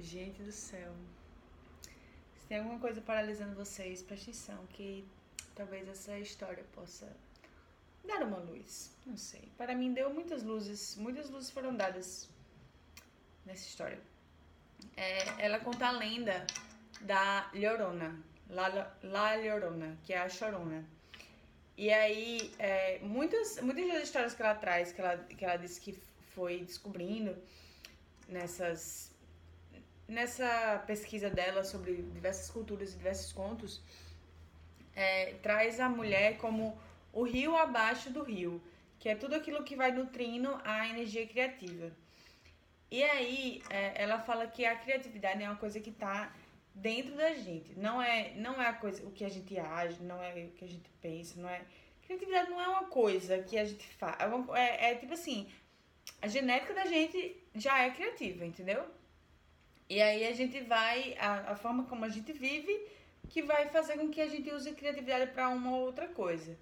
Gente do céu. Se tem alguma coisa paralisando vocês, preste atenção que talvez essa história possa dar uma luz. Não sei. Para mim deu muitas luzes, muitas luzes foram dadas nessa história. É, ela conta a lenda da Llorona, La, La Llorona, que é a Chorona. E aí, é, muitas, muitas das histórias que ela traz, que ela, que ela disse que foi descobrindo nessas nessa pesquisa dela sobre diversas culturas e diversos contos, é, traz a mulher como o rio abaixo do rio, que é tudo aquilo que vai nutrindo a energia criativa. E aí é, ela fala que a criatividade é uma coisa que está dentro da gente, não é não é a coisa o que a gente age, não é o que a gente pensa, não é criatividade não é uma coisa que a gente faz, é, é, é tipo assim a genética da gente já é criativa, entendeu? E aí a gente vai, a, a forma como a gente vive, que vai fazer com que a gente use criatividade para uma ou outra coisa.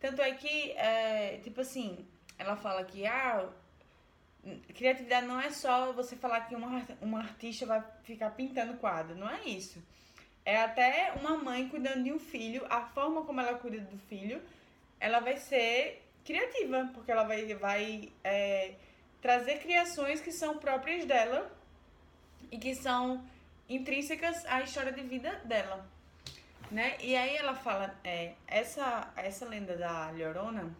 Tanto é que, é, tipo assim, ela fala que ah, criatividade não é só você falar que uma, uma artista vai ficar pintando quadro, não é isso. É até uma mãe cuidando de um filho, a forma como ela cuida do filho, ela vai ser criativa, porque ela vai, vai é, trazer criações que são próprias dela e que são intrínsecas à história de vida dela, né? E aí ela fala, é, essa essa lenda da Llorona,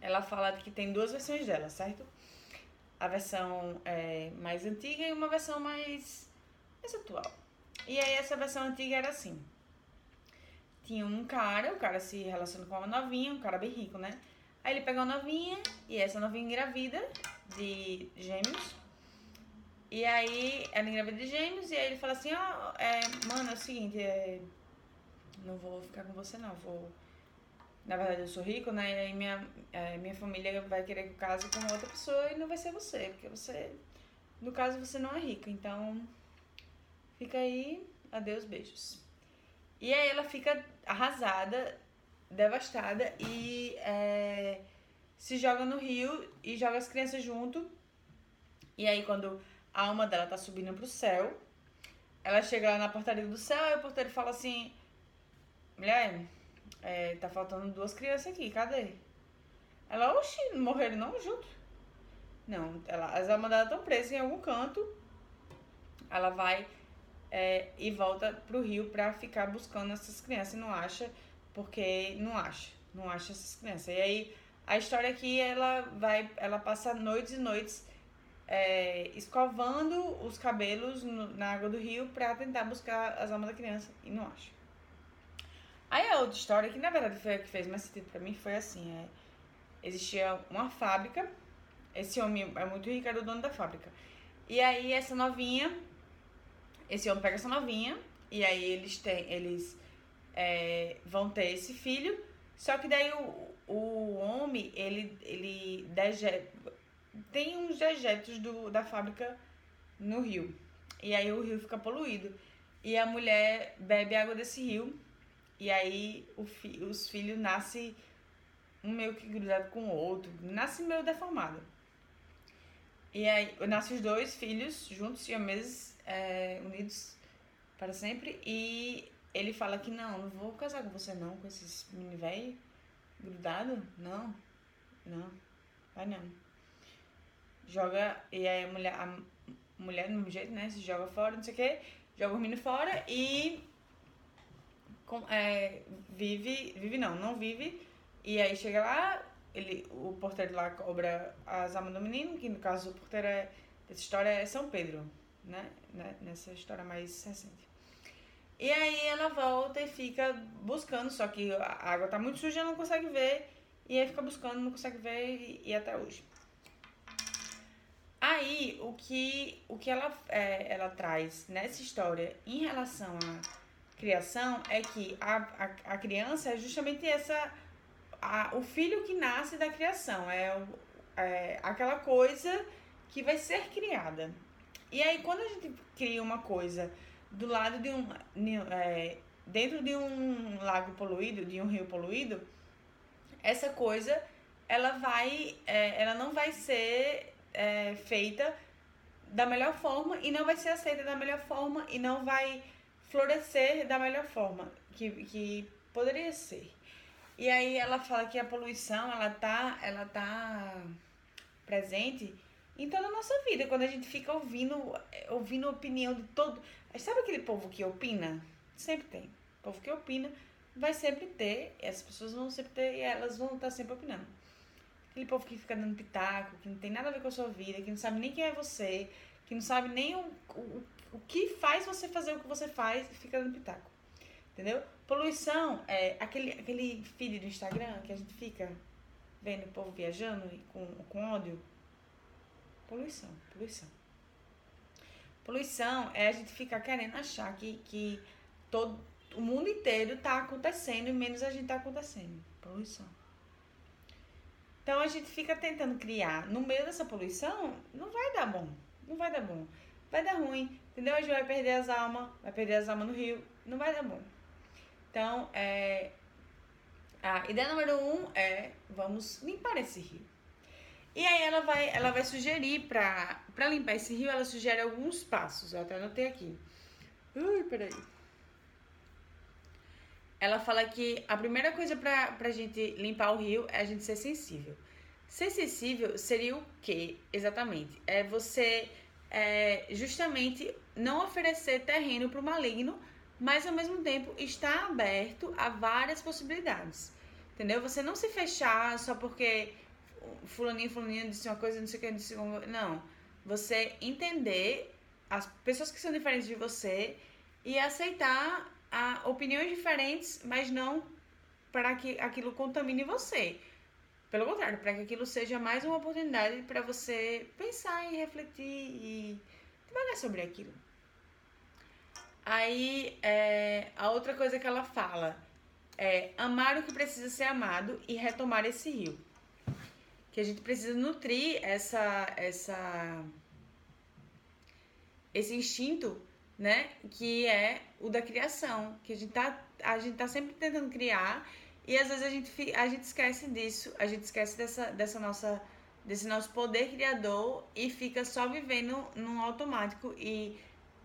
ela fala que tem duas versões dela, certo? A versão é, mais antiga e uma versão mais, mais atual. E aí essa versão antiga era assim. Tinha um cara, o cara se relaciona com uma novinha, um cara bem rico, né? Aí ele pega uma novinha e essa novinha engravida de gêmeos. E aí ela engravida de gêmeos e aí ele fala assim, ó, oh, é, mano, é o seguinte, é, não vou ficar com você não, vou. Na verdade eu sou rico, né? E aí minha, é, minha família vai querer que eu case com outra pessoa e não vai ser você, porque você. No caso você não é rico, então fica aí, adeus, beijos. E aí ela fica arrasada, devastada e é, se joga no rio e joga as crianças junto. E aí quando a alma dela tá subindo pro céu. Ela chega lá na portaria do céu e o porteiro fala assim: Mulher, é, tá faltando duas crianças aqui, cadê? Ela, oxi, morreram não junto? Não, ela, as almas dela estão presas em algum canto. Ela vai é, e volta pro rio pra ficar buscando essas crianças e não acha, porque não acha, não acha essas crianças. E aí a história aqui, ela vai, ela passa noites e noites é, escovando os cabelos no, na água do rio para tentar buscar as almas da criança e não acho. Aí a outra história, que na verdade foi a que fez mais sentido para mim, foi assim: é, existia uma fábrica, esse homem é muito rico, era o dono da fábrica. E aí essa novinha, esse homem pega essa novinha, e aí eles têm, eles é, vão ter esse filho, só que daí o, o homem, ele, ele tem uns dejetos do, da fábrica no rio. E aí o rio fica poluído. E a mulher bebe água desse rio. E aí fi, os filhos nascem um meio que grudado com o outro. Nasce meio deformado. E aí nascem os dois filhos juntos, e meses é, unidos para sempre. E ele fala que não, não vou casar com você não, com esses mini velho grudado. Não, não, vai não joga. E aí a mulher, a mulher do mesmo jeito, né? Se joga fora, não sei o que, joga o menino fora e. Com, é, vive. Vive não, não vive. E aí chega lá, ele, o porteiro lá cobra as almas do menino, que no caso o porteiro é, dessa história é São Pedro, né? né? Nessa história mais recente. E aí ela volta e fica buscando, só que a água tá muito suja, não consegue ver. E aí fica buscando, não consegue ver e, e até hoje. Aí, o que, o que ela, é, ela traz nessa história em relação à criação é que a, a, a criança é justamente essa. A, o filho que nasce da criação. É, é aquela coisa que vai ser criada. E aí, quando a gente cria uma coisa do lado de um. É, dentro de um lago poluído, de um rio poluído, essa coisa ela vai. É, ela não vai ser é, feita da melhor forma e não vai ser aceita da melhor forma e não vai florescer da melhor forma que, que poderia ser. E aí ela fala que a poluição, ela tá, ela tá presente em toda a nossa vida, quando a gente fica ouvindo, ouvindo a opinião de todo. Sabe aquele povo que opina? Sempre tem. O povo que opina vai sempre ter, essas pessoas vão sempre ter e elas vão estar sempre opinando. Aquele povo que fica dando pitaco, que não tem nada a ver com a sua vida, que não sabe nem quem é você, que não sabe nem o, o, o que faz você fazer o que você faz e fica dando pitaco. Entendeu? Poluição é aquele, aquele feed do Instagram que a gente fica vendo o povo viajando com, com ódio. Poluição, poluição. Poluição é a gente ficar querendo achar que, que todo, o mundo inteiro está acontecendo e menos a gente está acontecendo. Poluição. Então a gente fica tentando criar no meio dessa poluição, não vai dar bom. Não vai dar bom. Vai dar ruim, entendeu? A gente vai perder as almas, vai perder as almas no rio, não vai dar bom. Então, é, a ideia número um é vamos limpar esse rio. E aí ela vai, ela vai sugerir para limpar esse rio, ela sugere alguns passos. Eu até anotei aqui. Ui, peraí. Ela fala que a primeira coisa para a gente limpar o rio é a gente ser sensível. Ser sensível seria o quê, exatamente? É você é, justamente não oferecer terreno para o maligno, mas ao mesmo tempo estar aberto a várias possibilidades. Entendeu? Você não se fechar só porque fulaninho, fulaninho disse uma coisa, não sei o que, disse uma... Não. Você entender as pessoas que são diferentes de você e aceitar a opiniões diferentes, mas não para que aquilo contamine você. Pelo contrário, para que aquilo seja mais uma oportunidade para você pensar e refletir e trabalhar sobre aquilo. Aí, é, a outra coisa que ela fala é amar o que precisa ser amado e retomar esse rio. Que a gente precisa nutrir essa, essa, esse instinto né? Que é o da criação, que a gente tá, a gente tá sempre tentando criar e às vezes a gente, a gente esquece disso, a gente esquece dessa, dessa nossa, desse nosso poder criador e fica só vivendo num automático e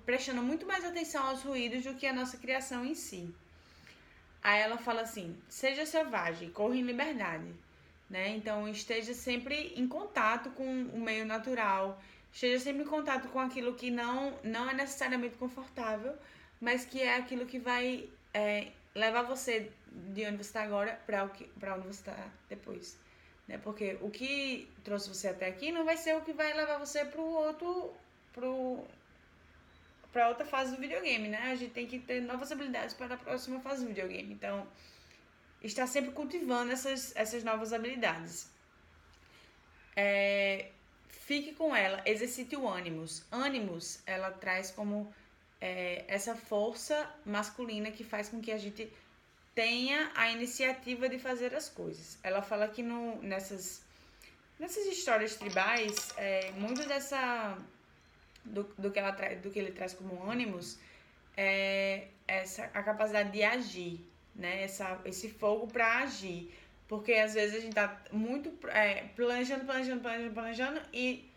prestando muito mais atenção aos ruídos do que a nossa criação em si. Aí ela fala assim: seja selvagem, corra em liberdade. Né? Então esteja sempre em contato com o meio natural, esteja sempre em contato com aquilo que não, não é necessariamente confortável, mas que é aquilo que vai é, levar você de onde você está agora para onde você está depois. Né? Porque o que trouxe você até aqui não vai ser o que vai levar você para o outro. Pro, para outra fase do videogame, né? A gente tem que ter novas habilidades para a próxima fase do videogame. Então, está sempre cultivando essas, essas novas habilidades. É, Fique com ela, exercite o ânimos. Ânimos, ela traz como é, essa força masculina que faz com que a gente tenha a iniciativa de fazer as coisas. Ela fala que no, nessas, nessas histórias tribais, é, muito dessa do, do, que ela do que ele traz como ânimos é essa, a capacidade de agir, né? Essa, esse fogo para agir. Porque às vezes a gente tá muito é, planejando, planejando, planejando, planejando e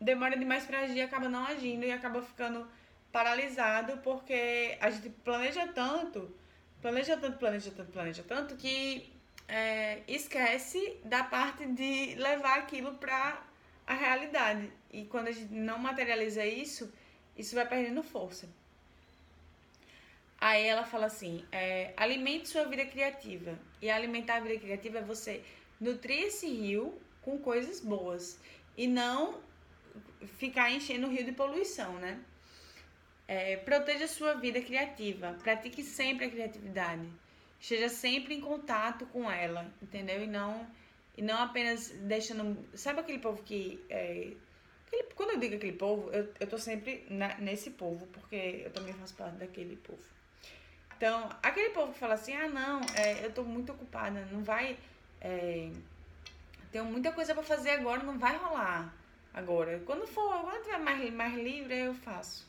demora demais para agir, acaba não agindo e acaba ficando paralisado porque a gente planeja tanto, planeja tanto, planeja tanto, planeja tanto que é, esquece da parte de levar aquilo para a realidade. E quando a gente não materializa isso, isso vai perdendo força. Aí ela fala assim: é, alimente sua vida criativa. E alimentar a vida criativa é você nutrir esse rio com coisas boas e não ficar enchendo o rio de poluição, né? É, proteja sua vida criativa, pratique sempre a criatividade, esteja sempre em contato com ela, entendeu? E não e não apenas deixando. Sabe aquele povo que. É, aquele, quando eu digo aquele povo, eu, eu tô sempre na, nesse povo, porque eu também faço parte daquele povo. Então, aquele povo que fala assim, ah, não, é, eu tô muito ocupada, não vai. É, tenho muita coisa para fazer agora, não vai rolar agora. Quando for, quando tiver mais, mais livre, eu faço.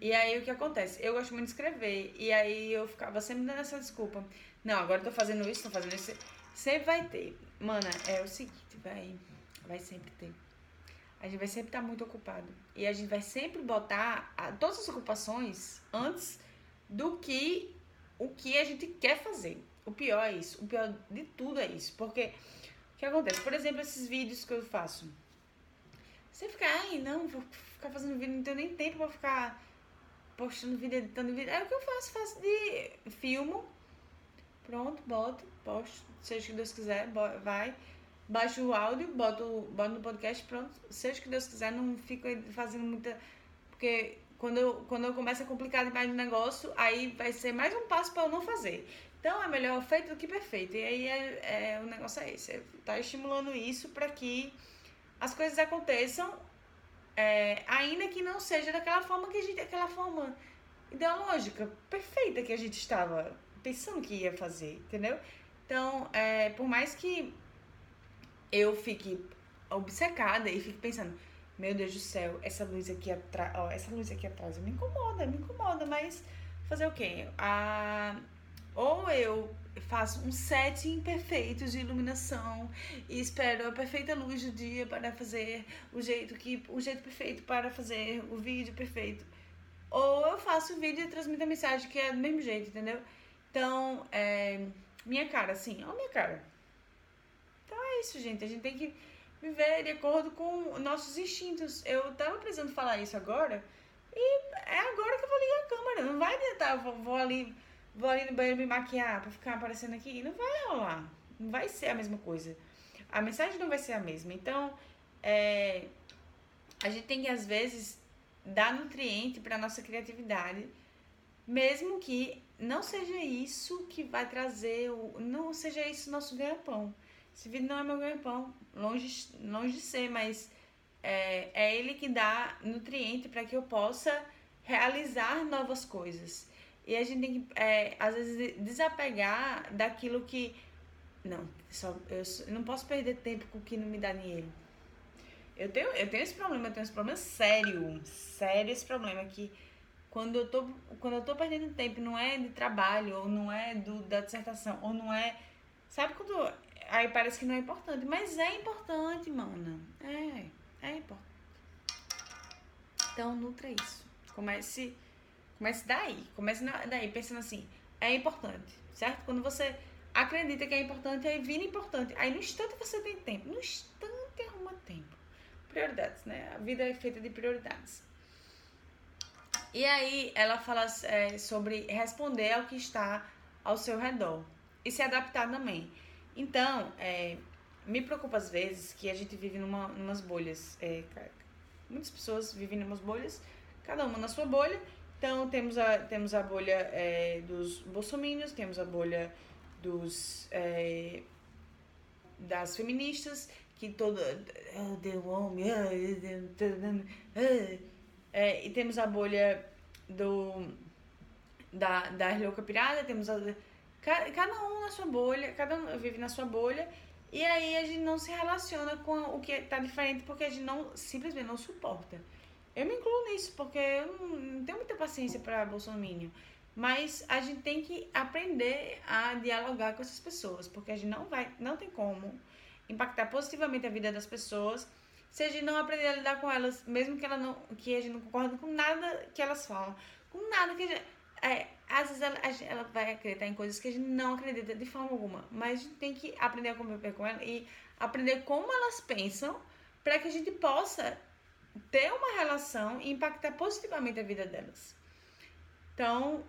E aí o que acontece? Eu gosto muito de escrever. E aí eu ficava sempre dando essa desculpa. Não, agora eu tô fazendo isso, tô fazendo isso. Sempre vai ter. Mana, é o seguinte, vai. Vai sempre ter. a gente vai sempre estar muito ocupado. E a gente vai sempre botar a, todas as ocupações antes do que o que a gente quer fazer. O pior é isso. O pior de tudo é isso. Porque o que acontece? Por exemplo, esses vídeos que eu faço. Você fica, ai, não, vou ficar fazendo vídeo, não tenho nem tempo pra ficar postando vídeo, editando vídeo. É o que eu faço, faço de filmo, pronto, boto, posto, seja o que Deus quiser, vai, baixo o áudio, boto, boto no podcast, pronto, seja o que Deus quiser, não fico fazendo muita. Porque quando eu, quando eu começo a complicar demais o negócio, aí vai ser mais um passo para eu não fazer. Então é melhor feito do que perfeito. E aí é, é o negócio é esse, é tá estimulando isso para que as coisas aconteçam é, ainda que não seja daquela forma que a gente, aquela forma ideológica perfeita que a gente estava pensando que ia fazer, entendeu? Então, é, por mais que eu fique obcecada e fique pensando, meu Deus do céu, essa luz aqui atrás, essa luz aqui atrás me incomoda, me incomoda, mas fazer o quê? A, ou eu faço um setting perfeito de iluminação e espero a perfeita luz do dia para fazer o jeito que o jeito perfeito para fazer o vídeo perfeito. Ou eu faço o vídeo e transmito a mensagem que é do mesmo jeito, entendeu? Então, é, minha cara, assim, ó, minha cara. Então é isso, gente. A gente tem que viver de acordo com nossos instintos. Eu tava precisando falar isso agora e é agora que eu vou ligar a câmera. Não vai adiantar, eu vou, vou ali vou ali no banheiro me maquiar pra ficar aparecendo aqui. Não vai rolar. Não vai ser a mesma coisa. A mensagem não vai ser a mesma. Então, é, a gente tem que, às vezes, dar nutriente para nossa criatividade, mesmo que não seja isso que vai trazer, o, não seja isso nosso ganha-pão. Esse vídeo não é meu ganha-pão, longe, longe de ser, mas é, é ele que dá nutriente para que eu possa realizar novas coisas. E a gente tem que, é, às vezes, desapegar daquilo que. Não, só, eu não posso perder tempo com o que não me dá dinheiro. Eu tenho, eu tenho esse problema, eu tenho esse problema sério. Sério esse problema que quando eu tô, quando eu tô perdendo tempo, não é de trabalho, ou não é do, da dissertação, ou não é. Sabe quando. Aí parece que não é importante, mas é importante, mana. É, é importante. Então, nutra isso. Comece Comece daí, comece daí, pensando assim, é importante, certo? Quando você acredita que é importante, aí vira importante. Aí no instante você tem tempo, no instante arruma tempo. Prioridades, né? A vida é feita de prioridades. E aí ela fala é, sobre responder ao que está ao seu redor e se adaptar também. Então, é, me preocupa às vezes que a gente vive numa, numas bolhas. É, muitas pessoas vivem numas bolhas, cada uma na sua bolha, então, temos a, temos a bolha é, dos bolsominions, temos a bolha dos é, das feministas, que todo... The woman, é, e temos a bolha do da, da louca pirada, temos a, cada, um na sua bolha, cada um vive na sua bolha, e aí a gente não se relaciona com o que está diferente porque a gente não simplesmente não suporta. Eu me incluo nisso, porque eu não, não tenho muita paciência para Bolsonaro. Mas a gente tem que aprender a dialogar com essas pessoas, porque a gente não vai, não tem como impactar positivamente a vida das pessoas se a gente não aprender a lidar com elas, mesmo que ela não, que a gente não concorda com nada que elas falam, com nada que a gente, é, às vezes ela, ela vai acreditar em coisas que a gente não acredita de forma alguma, mas a gente tem que aprender a conviver com ela e aprender como elas pensam para que a gente possa ter uma relação e impactar positivamente a vida delas. Então,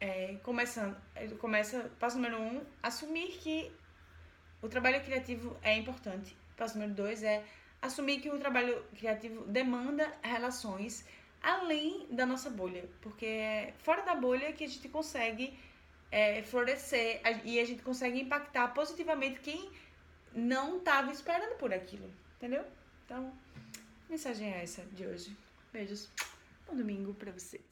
é, começando, é, começa, passo número um, assumir que o trabalho criativo é importante. Passo número dois é assumir que o trabalho criativo demanda relações além da nossa bolha, porque é fora da bolha que a gente consegue é, florescer e a gente consegue impactar positivamente quem não estava esperando por aquilo, entendeu? Então, mensagem é essa de hoje. Beijos. Bom domingo para você.